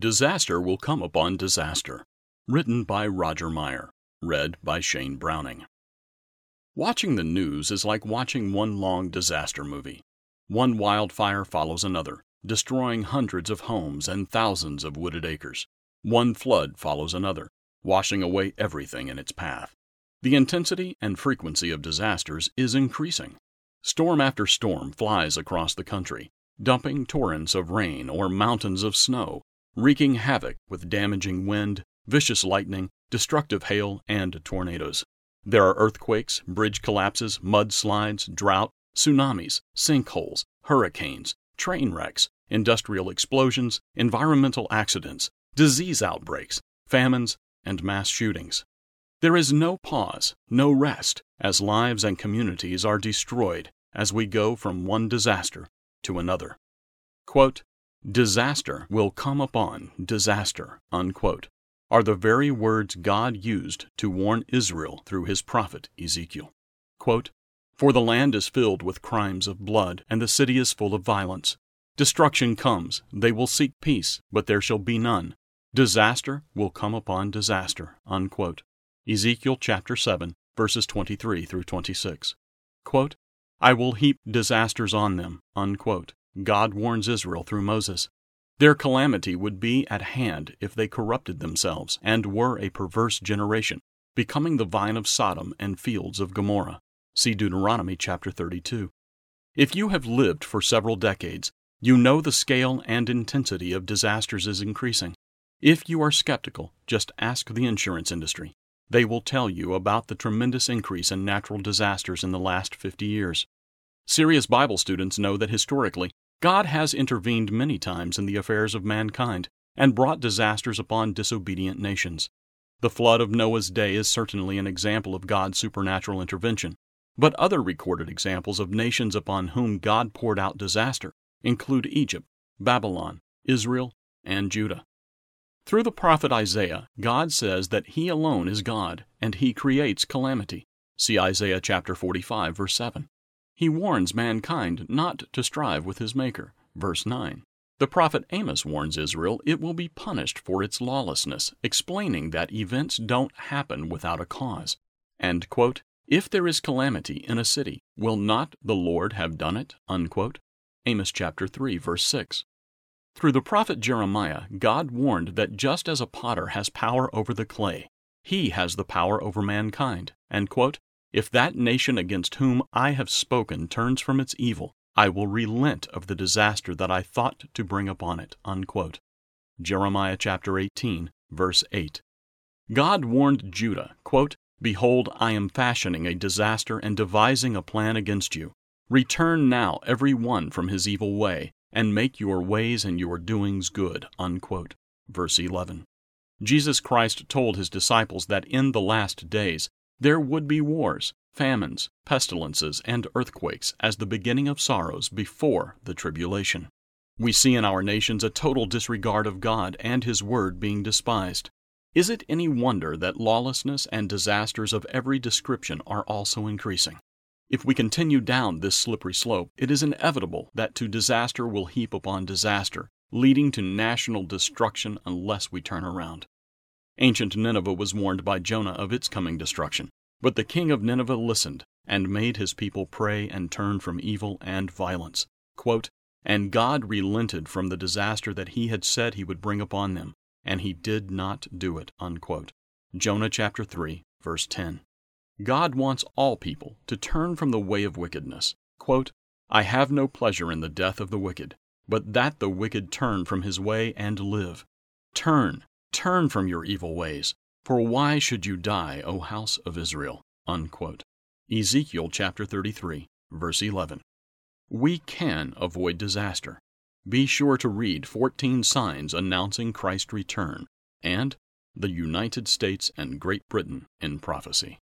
Disaster Will Come Upon Disaster. Written by Roger Meyer. Read by Shane Browning. Watching the news is like watching one long disaster movie. One wildfire follows another, destroying hundreds of homes and thousands of wooded acres. One flood follows another, washing away everything in its path. The intensity and frequency of disasters is increasing. Storm after storm flies across the country, dumping torrents of rain or mountains of snow wreaking havoc with damaging wind, vicious lightning, destructive hail, and tornadoes. There are earthquakes, bridge collapses, mudslides, drought, tsunamis, sinkholes, hurricanes, train wrecks, industrial explosions, environmental accidents, disease outbreaks, famines, and mass shootings. There is no pause, no rest, as lives and communities are destroyed as we go from one disaster to another. Quote, Disaster will come upon disaster, unquote, are the very words God used to warn Israel through his prophet Ezekiel. Quote, For the land is filled with crimes of blood, and the city is full of violence. Destruction comes, they will seek peace, but there shall be none. Disaster will come upon disaster. Unquote. Ezekiel chapter 7, verses 23 through 26. Quote, I will heap disasters on them. Unquote. God warns Israel through Moses. Their calamity would be at hand if they corrupted themselves and were a perverse generation, becoming the vine of Sodom and fields of Gomorrah. See Deuteronomy chapter 32. If you have lived for several decades, you know the scale and intensity of disasters is increasing. If you are skeptical, just ask the insurance industry. They will tell you about the tremendous increase in natural disasters in the last 50 years. Serious Bible students know that historically, God has intervened many times in the affairs of mankind and brought disasters upon disobedient nations. The flood of Noah's day is certainly an example of God's supernatural intervention, but other recorded examples of nations upon whom God poured out disaster include Egypt, Babylon, Israel, and Judah. Through the prophet Isaiah, God says that He alone is God and He creates calamity. See Isaiah chapter 45, verse 7. He warns mankind not to strive with his Maker. Verse 9. The prophet Amos warns Israel it will be punished for its lawlessness, explaining that events don't happen without a cause. And, quote, If there is calamity in a city, will not the Lord have done it? Unquote. Amos chapter 3, verse 6. Through the prophet Jeremiah, God warned that just as a potter has power over the clay, he has the power over mankind, and, quote, if that nation against whom I have spoken turns from its evil, I will relent of the disaster that I thought to bring upon it. Unquote. Jeremiah chapter 18, verse 8. God warned Judah, quote, Behold, I am fashioning a disaster and devising a plan against you. Return now every one from his evil way, and make your ways and your doings good. Unquote. Verse 11. Jesus Christ told his disciples that in the last days there would be wars, famines, pestilences, and earthquakes as the beginning of sorrows before the tribulation. We see in our nations a total disregard of God and His Word being despised. Is it any wonder that lawlessness and disasters of every description are also increasing? If we continue down this slippery slope, it is inevitable that to disaster will heap upon disaster, leading to national destruction unless we turn around. Ancient Nineveh was warned by Jonah of its coming destruction. But the king of Nineveh listened, and made his people pray and turn from evil and violence. Quote, and God relented from the disaster that he had said he would bring upon them, and he did not do it. Unquote. Jonah chapter 3, verse 10. God wants all people to turn from the way of wickedness. Quote, I have no pleasure in the death of the wicked, but that the wicked turn from his way and live. Turn, Turn from your evil ways, for why should you die, O house of Israel? Unquote. Ezekiel chapter 33, verse 11. We can avoid disaster. Be sure to read 14 signs announcing Christ's return and the United States and Great Britain in prophecy.